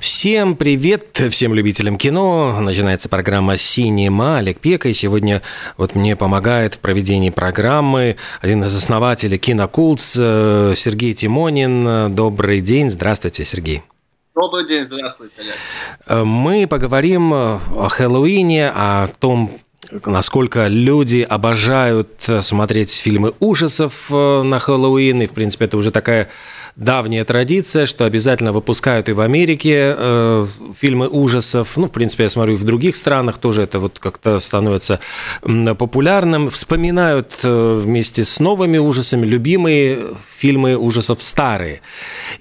Всем привет, всем любителям кино. Начинается программа «Синема». Олег Пека. И сегодня вот мне помогает в проведении программы один из основателей «Кинокултс» э, Сергей Тимонин. Добрый день. Здравствуйте, Сергей. Добрый день, здравствуйте, Олег. Э, Мы поговорим о Хэллоуине, о том, насколько люди обожают смотреть фильмы ужасов э, на Хэллоуин. И, в принципе, это уже такая давняя традиция, что обязательно выпускают и в Америке э, фильмы ужасов. Ну, в принципе, я смотрю, и в других странах тоже это вот как-то становится популярным. Вспоминают э, вместе с новыми ужасами любимые фильмы ужасов старые.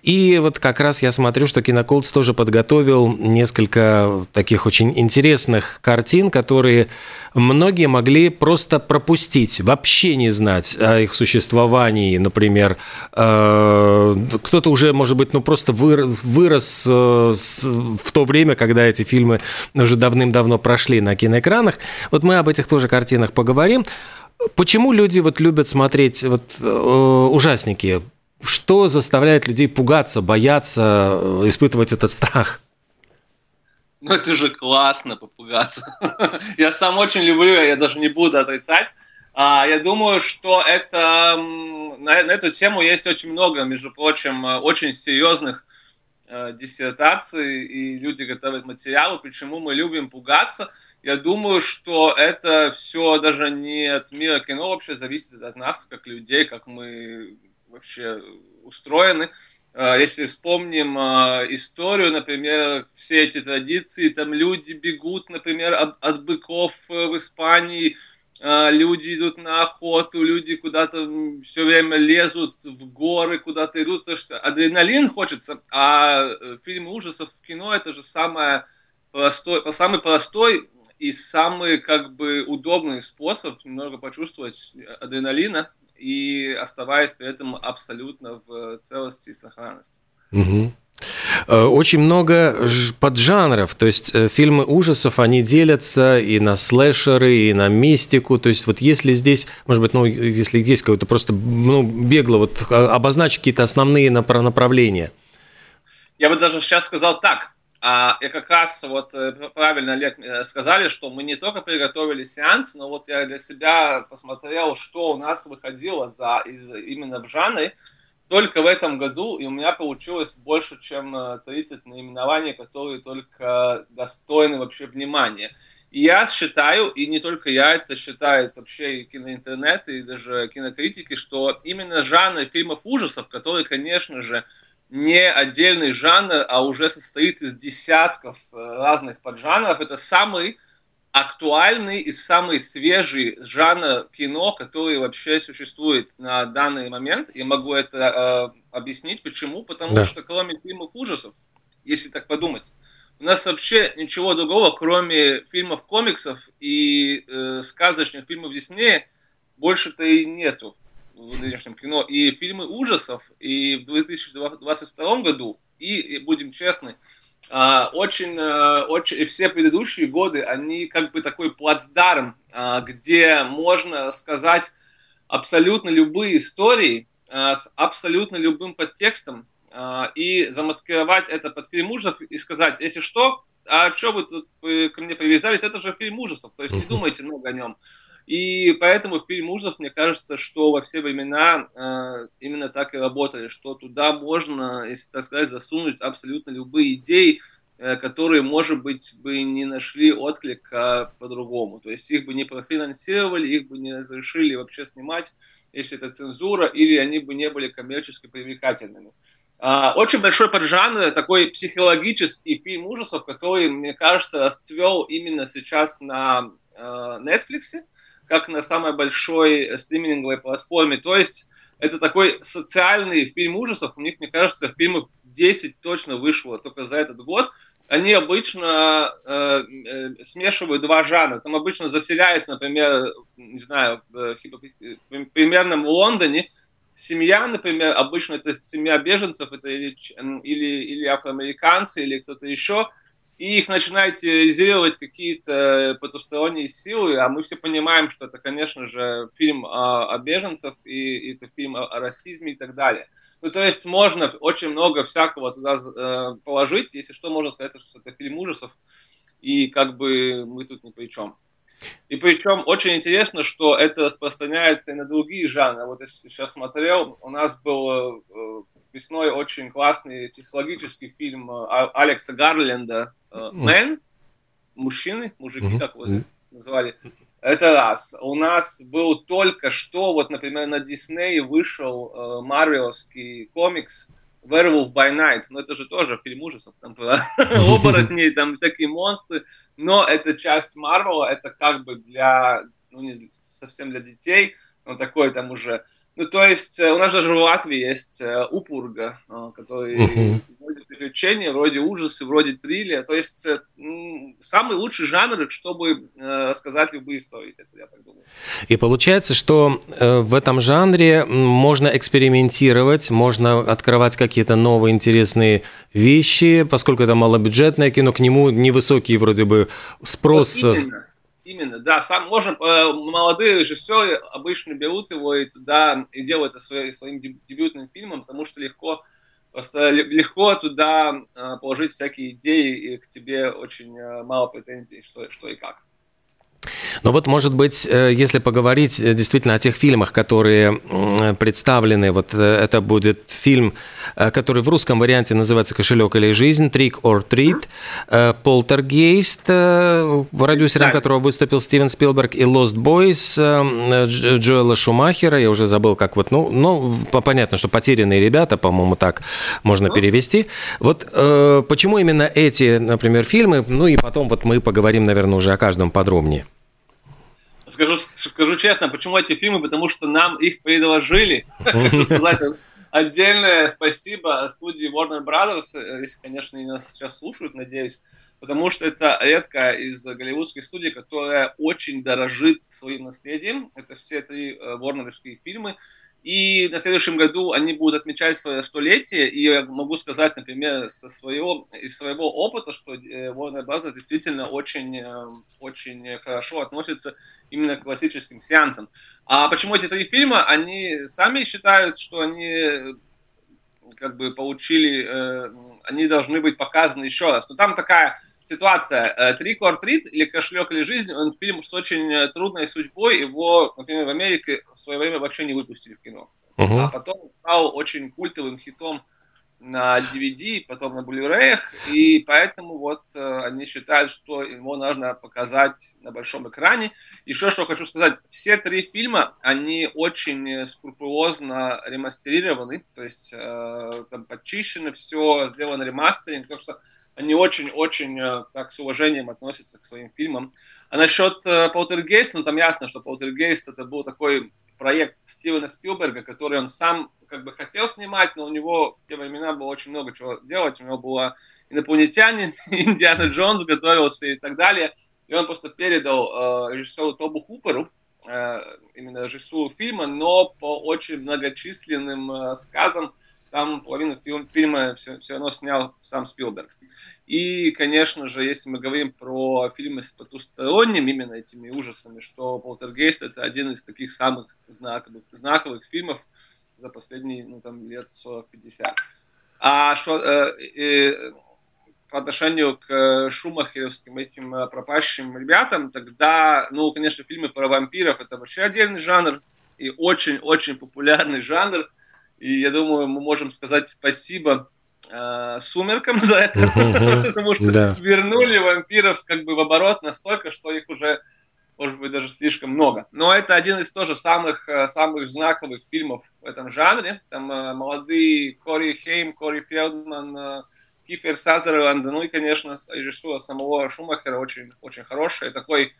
И вот как раз я смотрю, что Киноколдс тоже подготовил несколько таких очень интересных картин, которые многие могли просто пропустить, вообще не знать о их существовании. Например, э, кто-то уже, может быть, ну просто выр- вырос э, в то время, когда эти фильмы уже давным-давно прошли на киноэкранах. Вот мы об этих тоже картинах поговорим. Почему люди вот любят смотреть вот э, ужасники? Что заставляет людей пугаться, бояться, э, испытывать этот страх? Ну это же классно попугаться. я сам очень люблю, я даже не буду отрицать. А, я думаю, что это на, эту тему есть очень много, между прочим, э, очень серьезных э, диссертаций, и люди готовят материалы, почему мы любим пугаться. Я думаю, что это все даже не от мира кино вообще зависит от нас, как людей, как мы вообще устроены. Э, Если вспомним историю, например, все эти традиции, там люди бегут, например, от, быков в Испании, люди идут на охоту, люди куда-то все время лезут в горы, куда-то идут, потому что адреналин хочется, а э, фильмы ужасов в кино это же самое простой, самый простой и самый как бы удобный способ немного почувствовать адреналина и оставаясь при этом абсолютно в целости и сохранности. Мгм. Э, Очень много поджанров, то есть э, фильмы ужасов, они делятся и на слэшеры, и на мистику, то есть вот если здесь, может быть, ну, если есть какое-то просто, ну, бегло, вот а, обозначить какие-то основные напра- направления. Я бы даже сейчас сказал так. А, я как раз вот э, правильно, Олег, сказали, что мы не только приготовили сеанс, но вот я для себя посмотрел, что у нас выходило за, из, именно в жанре только в этом году, и у меня получилось больше, чем э, 30 наименований, которые только достойны вообще внимания. И я считаю, и не только я, это считает вообще и киноинтернет, и даже кинокритики, что именно жанр фильмов ужасов, который, конечно же, не отдельный жанр, а уже состоит из десятков э, разных поджанров. Это самый актуальный и самый свежий жанр кино, который вообще существует на данный момент. Я могу это э, объяснить. Почему? Потому Да. что кроме фильмов ужасов, если так подумать, у нас вообще ничего другого, кроме фильмов комиксов и э, сказочных фильмов Диснея, больше-то и нету в нынешнем кино. И фильмы ужасов и в 2022 году, и, и будем честны, очень, э, очень, все предыдущие годы, они как бы такой плацдарм, а, где можно сказать абсолютно любые истории а, с абсолютно любым подтекстом а, и замаскировать это под фильм ужасов и сказать, если что, а что вы тут ко мне привязались, это же фильм ужасов, то есть не думайте много о нем. И поэтому фильм ужасов, мне кажется, что во все времена э, именно так и работали, что туда можно, если так сказать, засунуть абсолютно любые идеи, э, которые, может быть, бы не нашли отклика по-другому. То есть их бы не профинансировали, их бы не разрешили вообще снимать, если это цензура, или они бы не были коммерчески привлекательными. А, Очень большой поджанр, такой психологический фильм ужасов, который, мне кажется, расцвел именно сейчас на э, Netflix, как на самой большой э, стриминговой платформе. То есть это такой социальный фильм ужасов. У них, мне кажется, фильмов 10 точно вышло только за этот год. они обычно э, э, смешивают два жанра. Там обычно заселяется, например, не знаю, в, примерно в Лондоне семья, например, обычно это семья беженцев, это или, или, или афроамериканцы, или кто-то еще, и их начинают терроризировать какие-то потусторонние силы, а мы все понимаем, что это, конечно же, фильм о, о беженцах, и, и это фильм о, о расизме и так далее. Ну, то есть можно очень много всякого туда э, положить, если что, можно сказать, что это фильм ужасов, и как бы мы тут ни при чем. И причем очень интересно, что это распространяется и на другие жанры. Вот я сейчас смотрел, у нас был э, весной очень классный технологический фильм э, Алекса Гарленда «Мэн», мужчины, мужики, как его называли. Это раз. У нас был только что, вот, например, на Диснее вышел э, комикс Werewolf by Night, но это же тоже фильм ужасов, там про оборотней, там всякие монстры, но это часть Марвела, это как бы для, ну не совсем для детей, но такой там уже ну, то есть э, у нас даже в Латвии есть э, Упурга, э, который uh-huh. вроде приключения, вроде ужасы, вроде триллера. То есть самый лучший жанр, чтобы рассказать любые истории, это я так думаю. И получается, что в этом жанре можно экспериментировать, можно открывать какие-то новые интересные вещи, поскольку это малобюджетное кино, к нему невысокий вроде бы спрос. Вот именно. Именно, да, сам можно, э, молодые режиссеры обычно берут его и туда и делают это своим, своим дебютным фильмом, потому что легко, просто легко туда э, положить всякие идеи, и к тебе очень э, мало претензий, что, что и как. Но вот, может быть, э, если поговорить э, действительно о тех фильмах, которые представлены, вот э, это будет фильм, который в русском варианте называется «Кошелек или жизнь», «Trick or Treat», «Полтергейст», продюсером да. которого выступил Стивен Спилберг, и «Lost Boys» Джоэла Шумахера, я уже забыл, как вот, ну, ну понятно, что «Потерянные ребята», по-моему, так можно перевести. Вот почему именно эти, например, фильмы, ну и потом вот мы поговорим, наверное, уже о каждом подробнее. Скажу, скажу честно, почему эти фильмы? Потому что нам их предложили. Сказать отдельное спасибо студии Warner Brothers, э, если, конечно, они нас сейчас слушают, надеюсь, потому что это редкая из голливудских студий, которая очень дорожит своим наследием. Это все три э, фильмы. И на следующем году они будут отмечать свое столетие, и я могу сказать, например, со своего, из своего опыта, что э, Warner Bros. действительно очень, очень хорошо относится именно к классическим сеансам. А почему эти три фильма? Они сами считают, что они как бы получили, э, они должны быть показаны еще раз. Но там такая ситуация. Трик or Treat или Кошелек или жизнь, он фильм с очень э, трудной судьбой. Его, например, в Америке в свое время вообще не выпустили в кино. Uh-huh. А потом стал очень культовым хитом на DVD, потом на Blu-ray, и поэтому вот э, они считают, что его нужно показать на большом экране. Еще что хочу сказать, все три фильма, они очень скрупулезно ремастерированы, то есть э, там подчищено все, сделано ремастеринг, так что они очень-очень э, так с уважением относятся к своим фильмам. А насчет э, Полтергейста, ну там ясно, что Полтергейст это был такой проект Стивена Спилберга, который он сам как бы хотел снимать, но у него в те времена было очень много чего делать. У него было инопланетянин, Индиана Джонс готовился и так далее. И он просто передал э, режиссеру Тобу Хуперу, э, именно режиссуру фильма, но по очень многочисленным э, сказам там половину фильма все, все равно снял сам Спилберг. И, конечно же, если мы говорим про фильмы с потусторонними именно этими ужасами, что «Полтергейст» — это один из таких самых знаковых, знаковых фильмов за последние ну, там, лет 40-50. А что э, э, по отношению к шумахеровским этим э, пропащим ребятам, тогда, ну, конечно, фильмы про вампиров — это вообще отдельный жанр и очень-очень популярный жанр. И я думаю, мы можем сказать спасибо э, сумеркам за это, потому что вернули вампиров как бы в оборот настолько, что их уже может быть, даже слишком много. Но это один из тоже самых, э, самых знаковых фильмов в этом жанре. Там э, молодые Кори Хейм, Кори Фелдман, э, Кифер Сазерленд, ну и, конечно, режиссура самого Шумахера очень, очень хорошая. Такой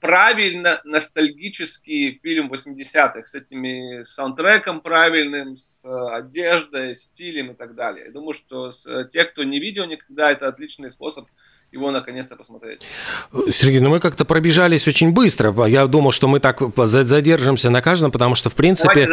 правильно ностальгический фильм 80-х с этими саундтреком правильным, с одеждой, стилем и так далее. Я думаю, что те, кто не видел никогда, это отличный способ его наконец-то посмотреть. Сергей, ну мы как-то пробежались очень быстро. Я думал, что мы так задержимся на каждом, потому что, в принципе...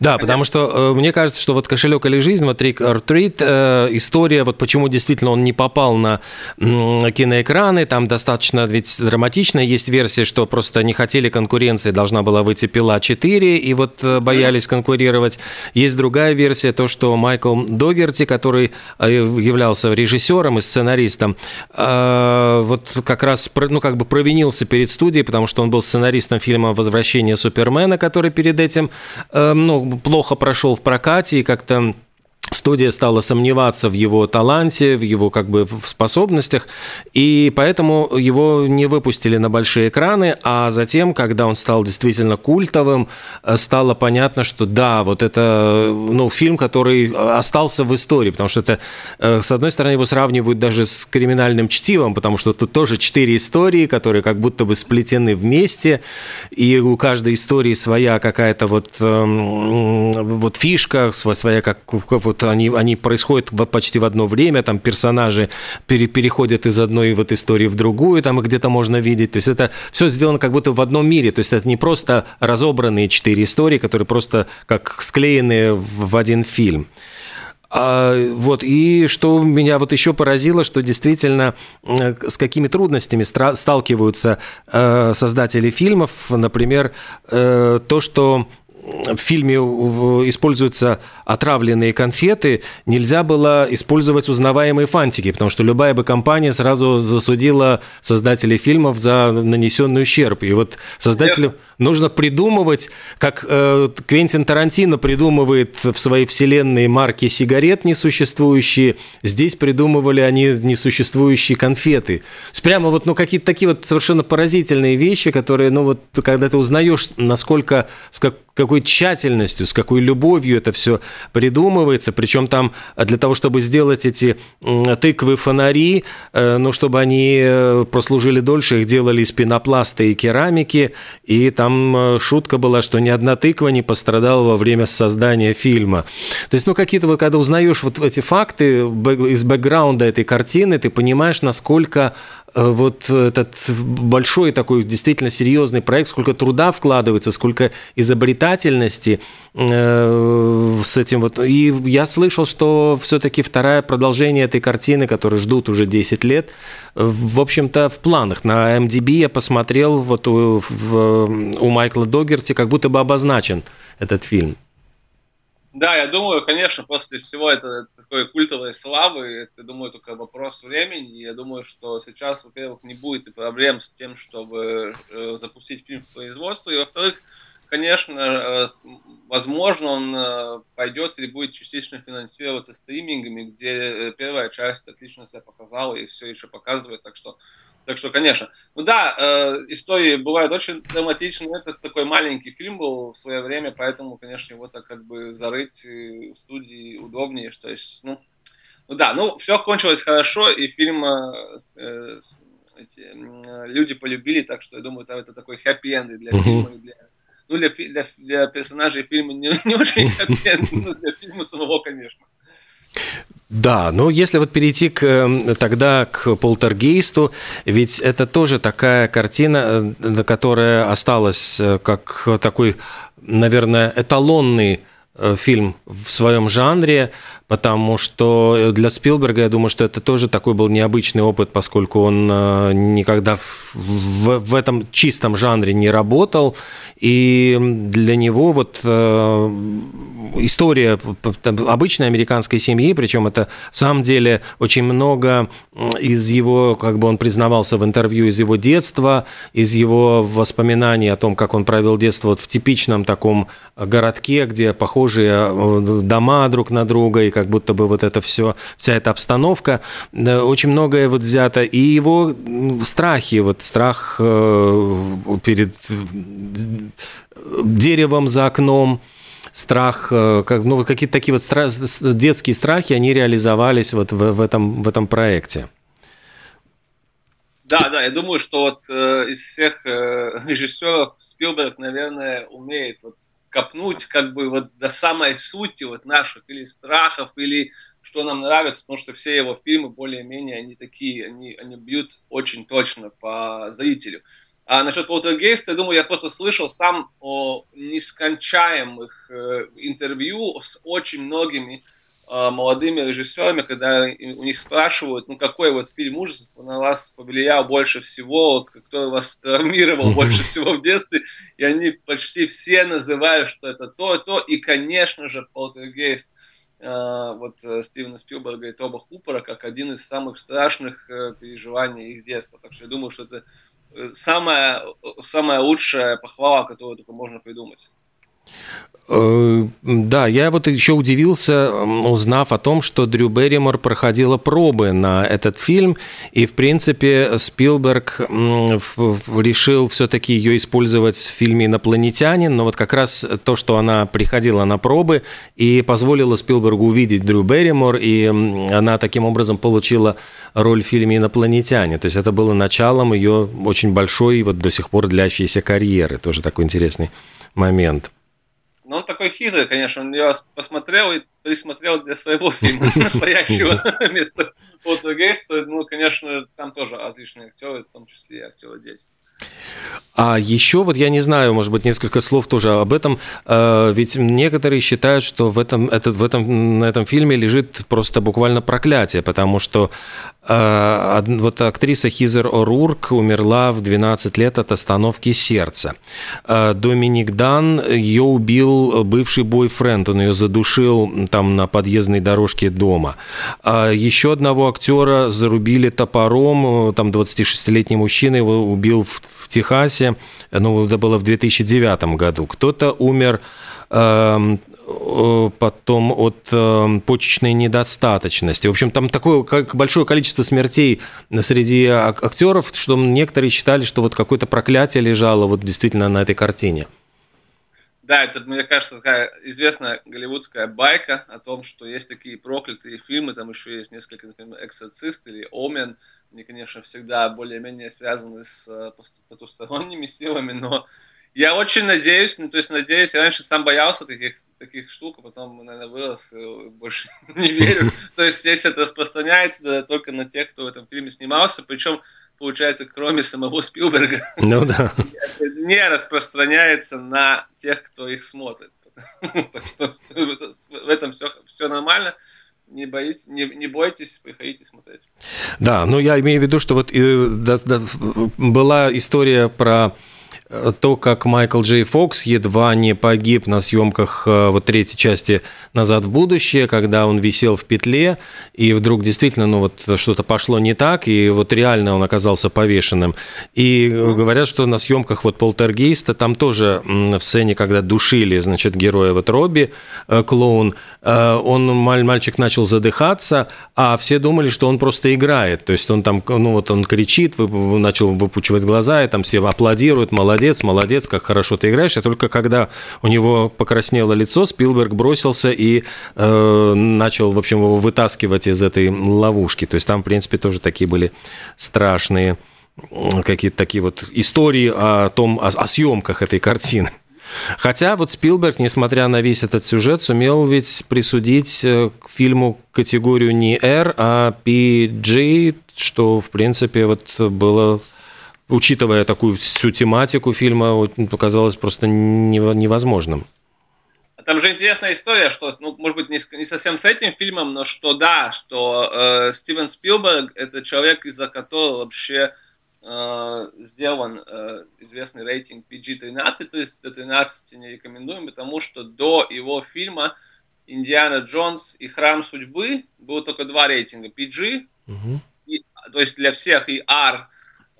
Да, Конечно. потому что э, мне кажется, что вот «Кошелек или жизнь», вот Рик Артрит, э, история, вот почему действительно он не попал на киноэкраны, там достаточно ведь драматично. Есть версия, что просто не хотели конкуренции, должна была выйти «Пила 4», и вот э, боялись конкурировать. Есть другая версия, то, что Майкл Догерти, который являлся режиссером и сценаристом, а, вот как раз, ну, как бы провинился перед студией, потому что он был сценаристом фильма «Возвращение Супермена», который перед этим, э, ну, плохо прошел в прокате и как-то студия стала сомневаться в его таланте, в его как бы в способностях, и поэтому его не выпустили на большие экраны, а затем, когда он стал действительно культовым, э, стало понятно, что да, вот это ну, фильм, который остался в истории, потому что это, э, с одной стороны, его сравнивают даже с криминальным чтивом, потому что тут тоже четыре истории, которые как будто бы сплетены вместе, и у каждой истории своя какая-то вот, эм, вот фишка, своя как вот они, они происходят почти в одно время, там персонажи пере, переходят из одной вот истории в другую, там и где-то можно видеть. То есть это все сделано как будто в одном мире. То есть это не просто разобранные четыре истории, которые просто как склеены в один фильм. А, вот, и что меня вот еще поразило, что действительно с какими трудностями сталкиваются э, создатели фильмов, например, э, то, что в фильме используются отравленные конфеты, нельзя было использовать узнаваемые фантики, потому что любая бы компания сразу засудила создателей фильмов за нанесенный ущерб. И вот создателям нужно придумывать, как э, Квентин Тарантино придумывает в своей вселенной марки сигарет несуществующие, здесь придумывали они несуществующие конфеты. Прямо вот ну, какие-то такие вот совершенно поразительные вещи, которые, ну вот, когда ты узнаешь, насколько, с как, какой тщательностью, с какой любовью это все придумывается. Причем там для того, чтобы сделать эти тыквы фонари, э, ну, чтобы они э, прослужили дольше, их делали из пенопласта и керамики. И там э, шутка была, что ни одна тыква не пострадала во время создания фильма. То есть, ну, какие-то вот, когда узнаешь вот эти факты из бэкграунда этой картины, ты понимаешь, насколько вот этот большой такой действительно серьезный проект, сколько труда вкладывается, сколько изобретательности э, с этим вот. И я слышал, что все-таки второе продолжение этой картины, которую ждут уже 10 лет, в общем-то, в планах. На MDB я посмотрел, вот у, в, у Майкла Догерти как будто бы обозначен этот фильм. Да, я думаю, конечно, после всего это такой культовой славы, это, думаю, только вопрос времени. Я думаю, что сейчас, во-первых, не будет проблем с тем, чтобы э, запустить фильм в производство, и, во-вторых, конечно, э, возможно, он э, пойдет или будет частично финансироваться стримингами, где первая часть отлично себя показала и все еще показывает, так что так что, конечно. Ну да, э, истории бывают очень драматичные. Это такой маленький фильм был в свое время, поэтому, конечно, его так как бы зарыть в студии удобнее. Что есть, ну, ну да, ну все кончилось хорошо, и фильм э, э, эти, э, люди полюбили, так что я думаю, это, это такой хэппи-энд для фильма, и для, ну, для, для, для персонажей фильма не, не очень хэппи-энд, но для фильма самого, конечно. Да, но если вот перейти к, эм, тогда к полтергейсту, ведь это тоже такая картина, э, которая осталась э, как такой, наверное, эталонный э, фильм в своем жанре, потому что для Спилберга, я думаю, что это тоже такой был необычный опыт, поскольку он никогда в, в, в этом чистом жанре не работал, и для него вот история обычной американской семьи, причем это в самом деле очень много из его, как бы он признавался в интервью, из его детства, из его воспоминаний о том, как он провел детство вот в типичном таком городке, где похожие э, дома друг на друга, и как будто бы вот это все, вся эта обстановка, очень многое вот взято, и его страхи, вот страх э, перед деревом за окном, страх, э, как, ну, какие-то такие вот стра- детские страхи, они реализовались вот в, в, этом, в этом проекте. Да, да, я думаю, что вот э, из всех э, режиссеров Спилберг, наверное, умеет вот копнуть как бы вот до самой сути вот наших или страхов, или что нам нравится, потому что все его фильмы более-менее, они такие, они, они бьют очень точно по зрителю. А насчет полтергейста, я думаю, я просто слышал сам о нескончаемых э, интервью с очень многими э, молодыми режиссерами, когда у них спрашивают, ну какой вот фильм ужасов на вас повлиял больше всего, кто вас травмировал больше всего в детстве, и они почти все называют, что это то, то, и, конечно же, полтергейст э, вот э, Стивена Спилберга и Тоба Хупера как один из самых страшных э, переживаний их детства. Так что я думаю, что это самая, самая лучшая похвала, которую только можно придумать. Э, да, я вот еще удивился, узнав о том, что Дрю Берримор проходила пробы на этот фильм, и, в принципе, Спилберг решил все-таки ее использовать в фильме «Инопланетянин», но вот как раз то, что она приходила на пробы и позволила Спилбергу увидеть Дрю Берримор, и она таким образом получила роль в фильме «Инопланетяне». То есть это было началом ее очень большой, вот до сих пор длящейся карьеры. Тоже такой интересный момент. Но он такой хитрый, конечно, он ее посмотрел и присмотрел для своего фильма настоящего вместо Полтергейста. Ну, конечно, там тоже отличные актеры, в том числе и актеры дети. А еще вот я не знаю, может быть, несколько слов тоже об этом. Э, ведь некоторые считают, что в этом, это, в этом, на этом фильме лежит просто буквально проклятие, потому что э, вот актриса Хизер О'Рурк умерла в 12 лет от остановки сердца. Э, Доминик Дан, ее убил бывший бойфренд, он ее задушил там на подъездной дорожке дома. Еще одного актера зарубили топором, там 26-летний мужчина его убил в в Техасе, ну, это было в 2009 году. Кто-то умер эм, потом от э, почечной недостаточности. В общем, там такое как большое количество смертей среди актеров, что некоторые считали, что вот какое-то проклятие лежало вот действительно на этой картине. Да, это, мне кажется, такая известная голливудская байка о том, что есть такие проклятые фильмы, там еще есть несколько, например, «Эксорцист» или «Омен», они, конечно, всегда более-менее связаны с э, потусторонними силами, но я очень надеюсь, ну, то есть надеюсь, я раньше сам боялся таких, таких штук, а потом, наверное, вырос и больше не верю. То есть если это распространяется да, только на тех, кто в этом фильме снимался, причем получается, кроме самого Спилберга, ну, да. не распространяется на тех, кто их смотрит. Так что в этом все, все нормально. Не, боитесь, не, не бойтесь, приходите смотреть. Да, но я имею в виду, что вот э, да, да, была история про то, как Майкл Джей Фокс едва не погиб на съемках э, вот третьей части «Назад в будущее», когда он висел в петле, и вдруг действительно, ну вот что-то пошло не так, и вот реально он оказался повешенным. И говорят, что на съемках вот «Полтергейста» там тоже в сцене, когда душили, значит, героя вот Робби, э, клоун, э, он, мальчик начал задыхаться, а все думали, что он просто играет, то есть он там, ну вот он кричит, начал выпучивать глаза, и там все аплодируют, молодец, молодец, молодец, как хорошо ты играешь. А только когда у него покраснело лицо, Спилберг бросился и э, начал, в общем, его вытаскивать из этой ловушки. То есть там, в принципе, тоже такие были страшные какие-то такие вот истории о том, о, о съемках этой картины. Хотя вот Спилберг, несмотря на весь этот сюжет, сумел ведь присудить э, к фильму категорию не R, а PG, что, в принципе, вот было учитывая такую всю тематику фильма, показалось просто невозможным. Там же интересная история, что, ну, может быть, не, не совсем с этим фильмом, но что да, что э, Стивен Спилберг это человек, из-за которого вообще э, сделан э, известный рейтинг PG-13, то есть до 13 не рекомендуем, потому что до его фильма Индиана Джонс и Храм судьбы было только два рейтинга PG, угу. и, то есть для всех и R а,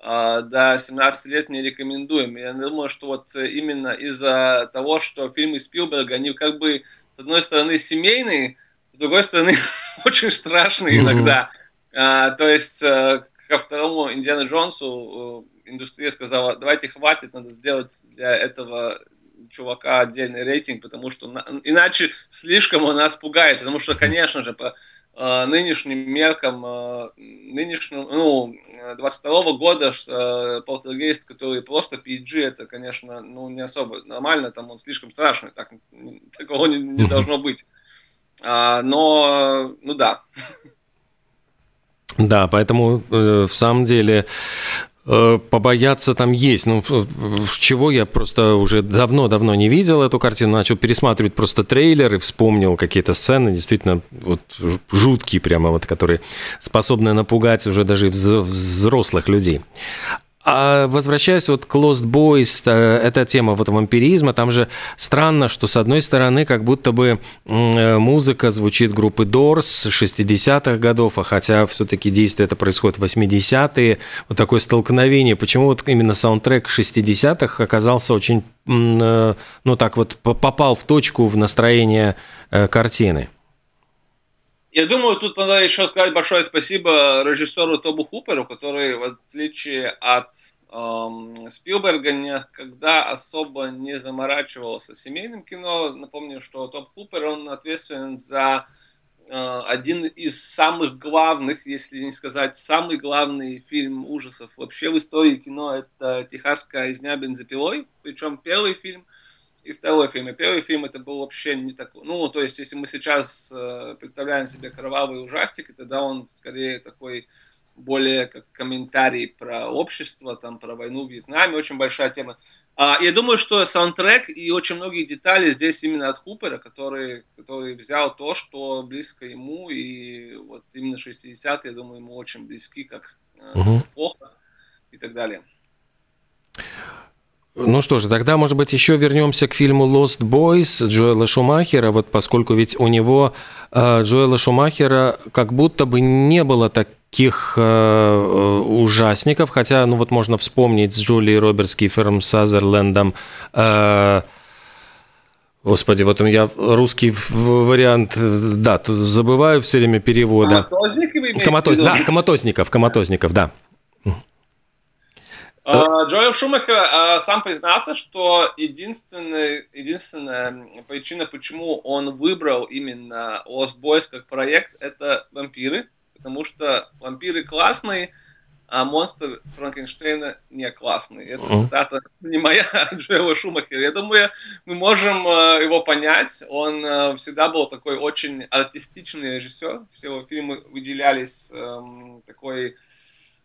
до 17 лет не рекомендуем. Я думаю, что вот именно из-за того, что фильмы Спилберга, они как бы, с одной стороны, семейные, с другой стороны, очень страшные иногда. А, то есть э, ко второму Индиана Джонсу э, индустрия сказала, давайте хватит, надо сделать для этого чувака отдельный рейтинг, потому что иначе слишком он нас пугает, потому что, конечно же, по э, нынешним меркам, э, нынешним, ну, 22 года э, полтергейст, который просто PG, это, конечно, ну, не особо нормально, там он слишком страшный, так, такого не, не должно быть. А, но, ну да. Да, поэтому э, в самом деле Э, побояться там есть. Ну, чего я просто уже давно-давно не видел эту картину, начал пересматривать просто трейлер и вспомнил какие-то сцены, действительно, вот жуткие прямо, вот, которые способны напугать уже даже взрослых людей. А возвращаясь вот к Lost Boys, э, эта тема вот вампиризма, там же странно, что с одной стороны как будто бы э, музыка звучит группы Doors 60-х годов, а хотя все-таки действие это происходит в 80-е, вот такое столкновение. Почему вот именно саундтрек 60-х оказался очень, э, ну так вот, попал в точку в настроение картины? Я думаю, тут надо еще сказать большое спасибо режиссеру Тобу Хуперу, который, в отличие от эм, Спилберга, никогда особо не заморачивался семейным кино. Напомню, что Тоб Хупер, он ответственен за э, один из самых главных, если не сказать самый главный фильм ужасов вообще в истории кино, это «Техасская изня бензопилой», причем первый фильм – и второй фильм. И первый фильм это был вообще не такой. Ну, то есть, если мы сейчас э, представляем себе кровавый ужастик, тогда он скорее такой более как комментарий про общество, там, про войну в Вьетнаме, очень большая тема. А, я думаю, что саундтрек и очень многие детали здесь именно от Хупера, который, который взял то, что близко ему, и вот именно 60-е, я думаю, ему очень близки, как э, угу. эпоха и так далее. Ну что же, тогда, может быть, еще вернемся к фильму Lost Boys Джоэла Шумахера, вот поскольку ведь у него э, Джоэла Шумахера как будто бы не было таких э, э ужасников, хотя, ну вот можно вспомнить с Джулией Робертс, Кифером Сазерлендом, э, Господи, вот у меня русский вариант, да, тут забываю все время перевода. Коматозников, Коматоз, да, коматозников, коматозников, да. Uh, Джоэл Шумахер uh, сам признался, что единственная, единственная причина, почему он выбрал именно Lost Boys как проект, это вампиры, потому что вампиры классные, а монстр Франкенштейна не классный. Это uh-huh. цитата не моя, а Джоэла Шумахера. Я думаю, мы можем uh, его понять. Он uh, всегда был такой очень артистичный режиссер. Все его фильмы выделялись um, такой а,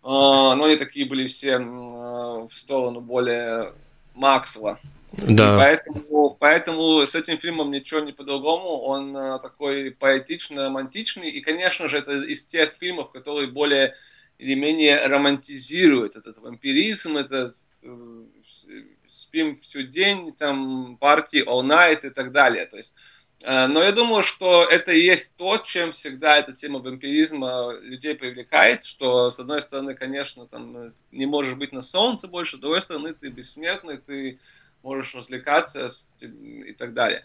но они такие были все в сторону более Максвелла. Да. поэтому, поэтому с этим фильмом ничего не по-другому. Он а, такой поэтичный, романтичный. И, конечно же, это из тех фильмов, которые более или менее романтизируют этот вампиризм, этот э, спим всю день, там, парки all night и так далее. То есть Э, но я думаю, что это и есть то, чем всегда эта тема вампиризма людей привлекает, что, с одной стороны, конечно, там не можешь быть на солнце больше, с другой стороны, ты бессмертный, ты можешь развлекаться и так далее.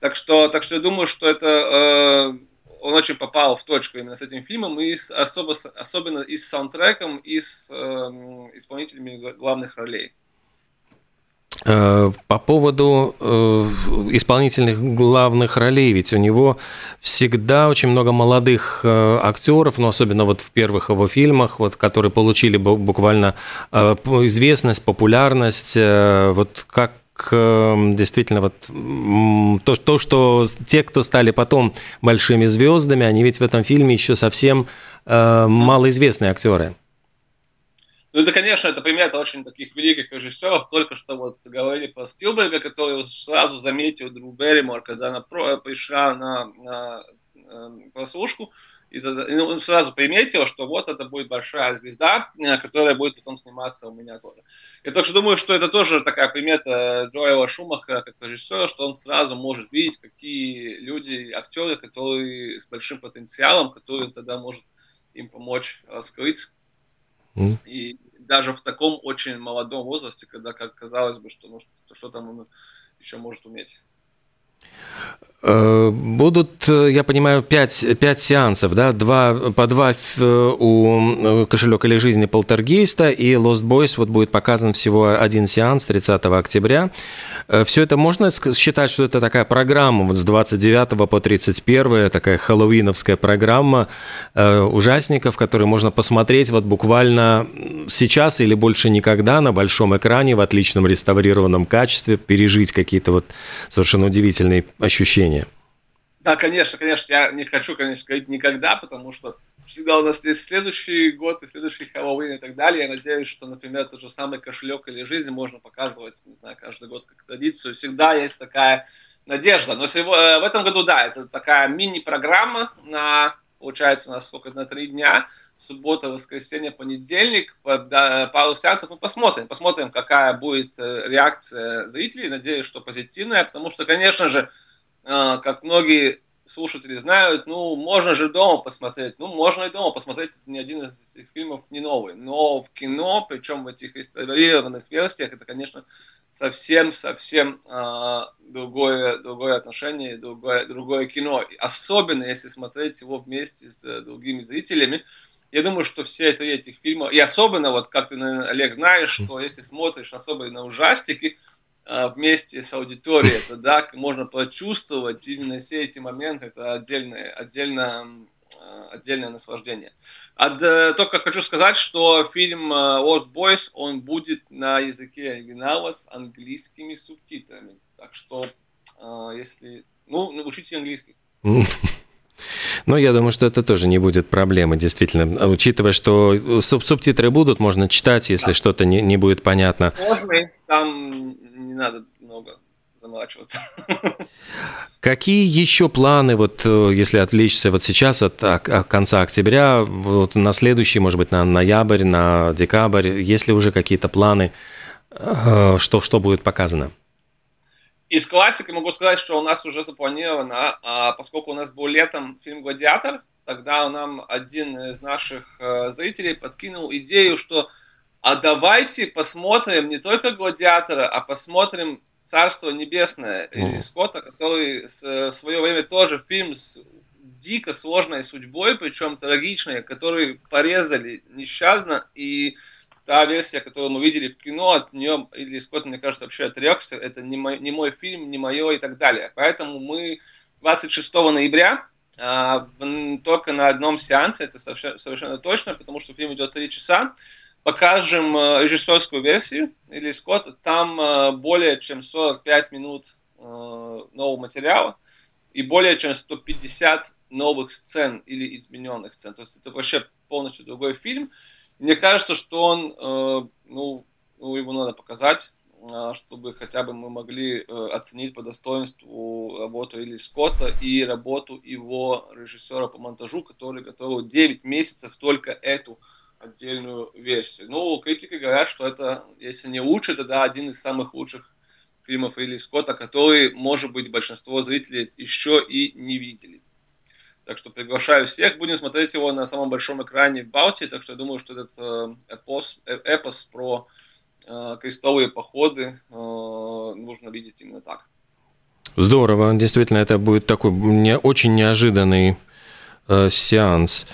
Так что, так что я думаю, что это э, он очень попал в точку именно с этим фильмом, и с, особо, особенно и с саундтреком, и с э, исполнителями главных ролей. Э, по поводу э, исполнительных главных ролей, ведь у него всегда очень много молодых э, актеров, но особенно вот в первых его фильмах, вот, которые получили буквально известность, популярность, вот как действительно вот то, то, что те, кто стали потом большими звездами, они ведь в этом фильме еще совсем малоизвестные актеры. Ну, это, конечно, это пример очень таких великих режиссеров. Только что вот говорили про Спилберга, который сразу заметил Дрю Берримор, когда она пришла на, на, эм, прослушку, и он сразу приметил, что вот это будет большая звезда, э, которая будет потом сниматься у меня тоже. Я также думаю, что это тоже такая примета Джоэла Шумахера как режиссера, что он сразу может видеть, какие люди, актеры, которые с большим потенциалом, которые тогда может им помочь раскрыть И даже в таком очень молодом возрасте, когда, как казалось бы, что ну, что там он еще может уметь. Э, будут, э, я понимаю, пять, пять сеансов, да, два, по два э, у «Кошелек или жизни» Полтергейста, и «Lost Boys» вот будет показан всего один сеанс 30 октября. Все это можно считать, что это такая программа вот с 29 по 31, такая хэллоуиновская программа ужасников, которые можно посмотреть вот буквально сейчас или больше никогда на большом экране в отличном реставрированном качестве, пережить какие-то вот совершенно удивительные ощущения. Да, конечно, конечно. Я не хочу, конечно, сказать никогда, потому что всегда у нас есть следующий год и следующий Хэллоуин и так далее. Я надеюсь, что, например, тот же самый кошелек или жизнь можно показывать, не знаю, каждый год как традицию. Всегда есть такая надежда. Но э, в этом году, да, это такая мини-программа на, получается, у нас сколько, на три дня. Суббота, воскресенье, понедельник, пару сеансов. Мы посмотрим, посмотрим, какая будет э, реакция зрителей. Надеюсь, что позитивная, потому что, конечно же, а, как многие слушатели знают, ну, можно же дома посмотреть. Ну, можно и дома посмотреть, ни один из этих фильмов не новый. Но в кино, причем в этих реставрированных версиях, это, конечно, совсем-совсем э, другое, другое отношение, другое, другое кино. Особенно, если смотреть его вместе с другими зрителями. Я думаю, что все это этих фильмов, и особенно, вот как ты, Олег, знаешь, что если смотришь особенно на ужастики, а, вместе с аудиторией, это да, можно почувствовать именно все эти моменты, это отдельное, отдельно, а, отдельное наслаждение. А, только хочу сказать, что фильм Lost Boys, он будет на языке оригинала с английскими субтитрами. Так что, если... Ну, учите английский. Но я думаю, что это тоже не будет проблемы, действительно. Учитывая, что суб субтитры будут, можно читать, если да. что-то не, не будет понятно. Можно, там не надо много заморачиваться. Какие еще планы, вот э, если отвлечься вот сейчас от, от конца октября, вот на следующий, может быть, на ноябрь, на декабрь, есть ли уже какие-то планы, э, что, что будет показано? Из классики могу сказать, что у нас уже запланировано, а поскольку у нас был летом фильм «Гладиатор», тогда нам один из наших э, зрителей подкинул идею, что а давайте посмотрим не только «Гладиатора», а посмотрим «Царство небесное» mm. Скотта, который в свое время тоже фильм с дико сложной судьбой, причем трагичной, который порезали несчастно, и та версия, которую мы видели в кино, от нее или Скотт, мне кажется, вообще отрекся, это не мой, не мой фильм, не мое и так далее. Поэтому мы 26 ноября а, только на одном сеансе, это совершенно, точно, потому что фильм идет 3 часа, покажем э, режиссерскую версию или Скотта. Там э, более чем 45 минут э, нового материала и более чем 150 новых сцен или измененных сцен. То есть это вообще полностью другой фильм. Мне кажется, что он, ну, ну его надо показать, чтобы хотя бы мы могли оценить по достоинству работу Или Скотта и работу его режиссера по монтажу, который готовил 9 месяцев только эту отдельную версию. Ну, критики говорят, что это, если не лучше, тогда один из самых лучших фильмов Ридли Скотта, который, может быть, большинство зрителей еще и не видели. Так что приглашаю всех. Будем смотреть его на самом большом экране в Балтии. Так что я думаю, что этот э, эпос, э, эпос про э, крестовые походы нужно видеть именно так. Здорово. Действительно, это будет такой не, очень неожиданный э, сеанс.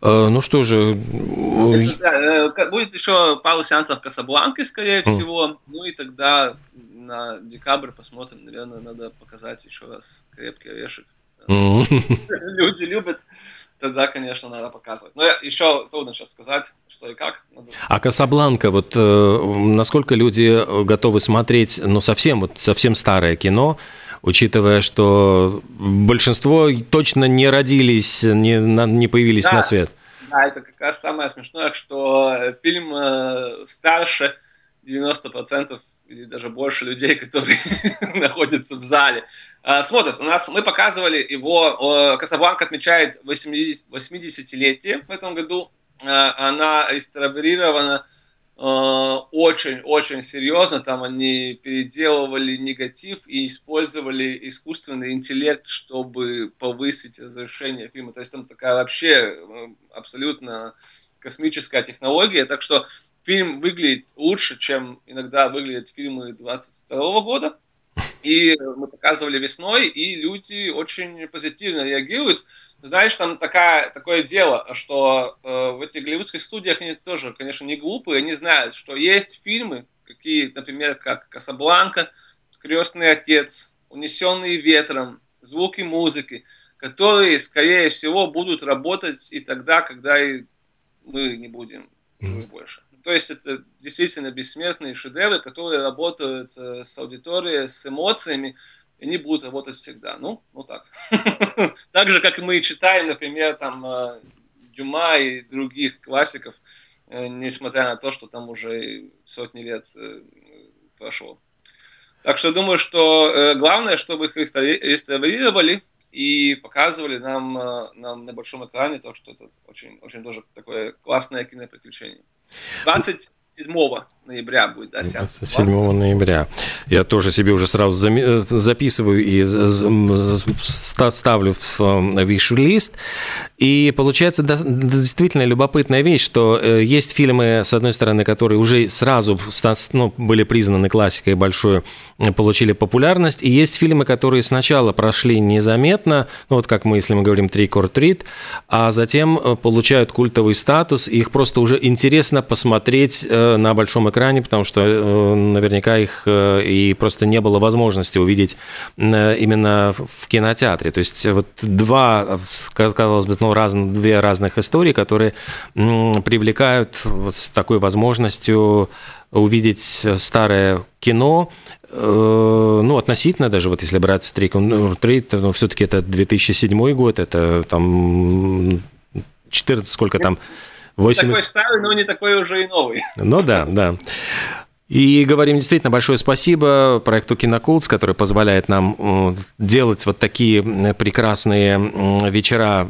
Э, ну что же... Э, будет еще пару сеансов Касабланки, скорее всего. Ну и тогда на декабрь посмотрим. Наверное, надо показать еще раз крепкий орешек. Люди любят тогда, конечно, надо показывать. Но еще трудно сейчас сказать, что и как. А Касабланка, вот э, насколько люди готовы смотреть, ну, совсем, вот совсем старое кино, учитывая, что большинство точно не родились, не, не появились да, на свет. Да, это как раз самое смешное, что фильм э, старше 90% или даже больше людей, которые находятся в зале. Э, смотрят, у нас мы показывали его, Касабланка отмечает 80-летие в этом году. Э, она реставрирована очень-очень серьезно. Там они переделывали негатив и использовали искусственный интеллект, чтобы повысить разрешение фильма. То есть там такая вообще абсолютно космическая технология. Так что фильм выглядит лучше, чем иногда выглядят фильмы 22 года. И мы показывали весной, и люди очень позитивно реагируют. Знаешь, там такая, такое дело, что э, в этих голливудских студиях они тоже, конечно, не глупые, они знают, что есть фильмы, какие, например, как «Касабланка», «Крестный отец», «Унесенные ветром», «Звуки музыки», которые, скорее всего, будут работать и тогда, когда и мы не будем жить больше. То есть это действительно бессмертные шедевры, которые работают э, с аудиторией, с эмоциями, и они будут работать всегда. Ну, ну так. Так же, как мы читаем, например, там э, Дюма и других классиков, э, несмотря на то, что там уже сотни лет прошло. Так что думаю, что главное, чтобы их реставрировали и показывали нам, нам на большом экране то, что это очень, очень тоже такое классное киноприключение. 27 ноября будет, да, 27 ноября. Я тоже себе уже сразу э, записываю и ставлю в. Э, и получается действительно любопытная вещь, что э, есть фильмы, с одной стороны, которые уже сразу ну, были признаны классикой большую, получили популярность, и есть фильмы, которые сначала прошли незаметно, ну вот как мы, если мы говорим «Trick or Treat», а затем получают культовый статус, и их просто уже интересно посмотреть на большом экране, потому что э, наверняка их э, и просто не было возможности увидеть э, именно в кинотеатре. То есть вот два, казалось бы, ну, раз, две разных истории, которые привлекают вот с такой возможностью увидеть старое кино, ну, относительно даже, вот если брать Трик, ну, все-таки это 2007 год, это там 14, сколько там, 8... Такой старый, но не такой уже и новый. Ну да, да. И говорим действительно большое спасибо проекту Кинокулс, который позволяет нам э, делать вот такие прекрасные вечера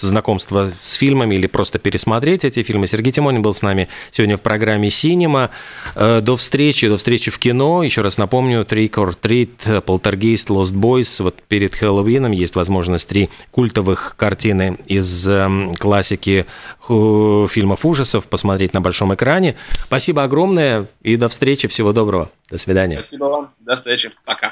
знакомства с фильмами или просто пересмотреть эти фильмы. Сергей Тимонин был с нами сегодня в программе «Синема». Э, до встречи, до встречи в кино. Еще раз напомню, «Trick or Treat», «Полтергейст», «Lost Boys». Вот перед Хэллоуином есть возможность три культовых картины из эм, классики фильмов ужасов посмотреть на большом экране. Спасибо и до встречи. Всего доброго. До свидания. Спасибо вам. До встречи. Пока.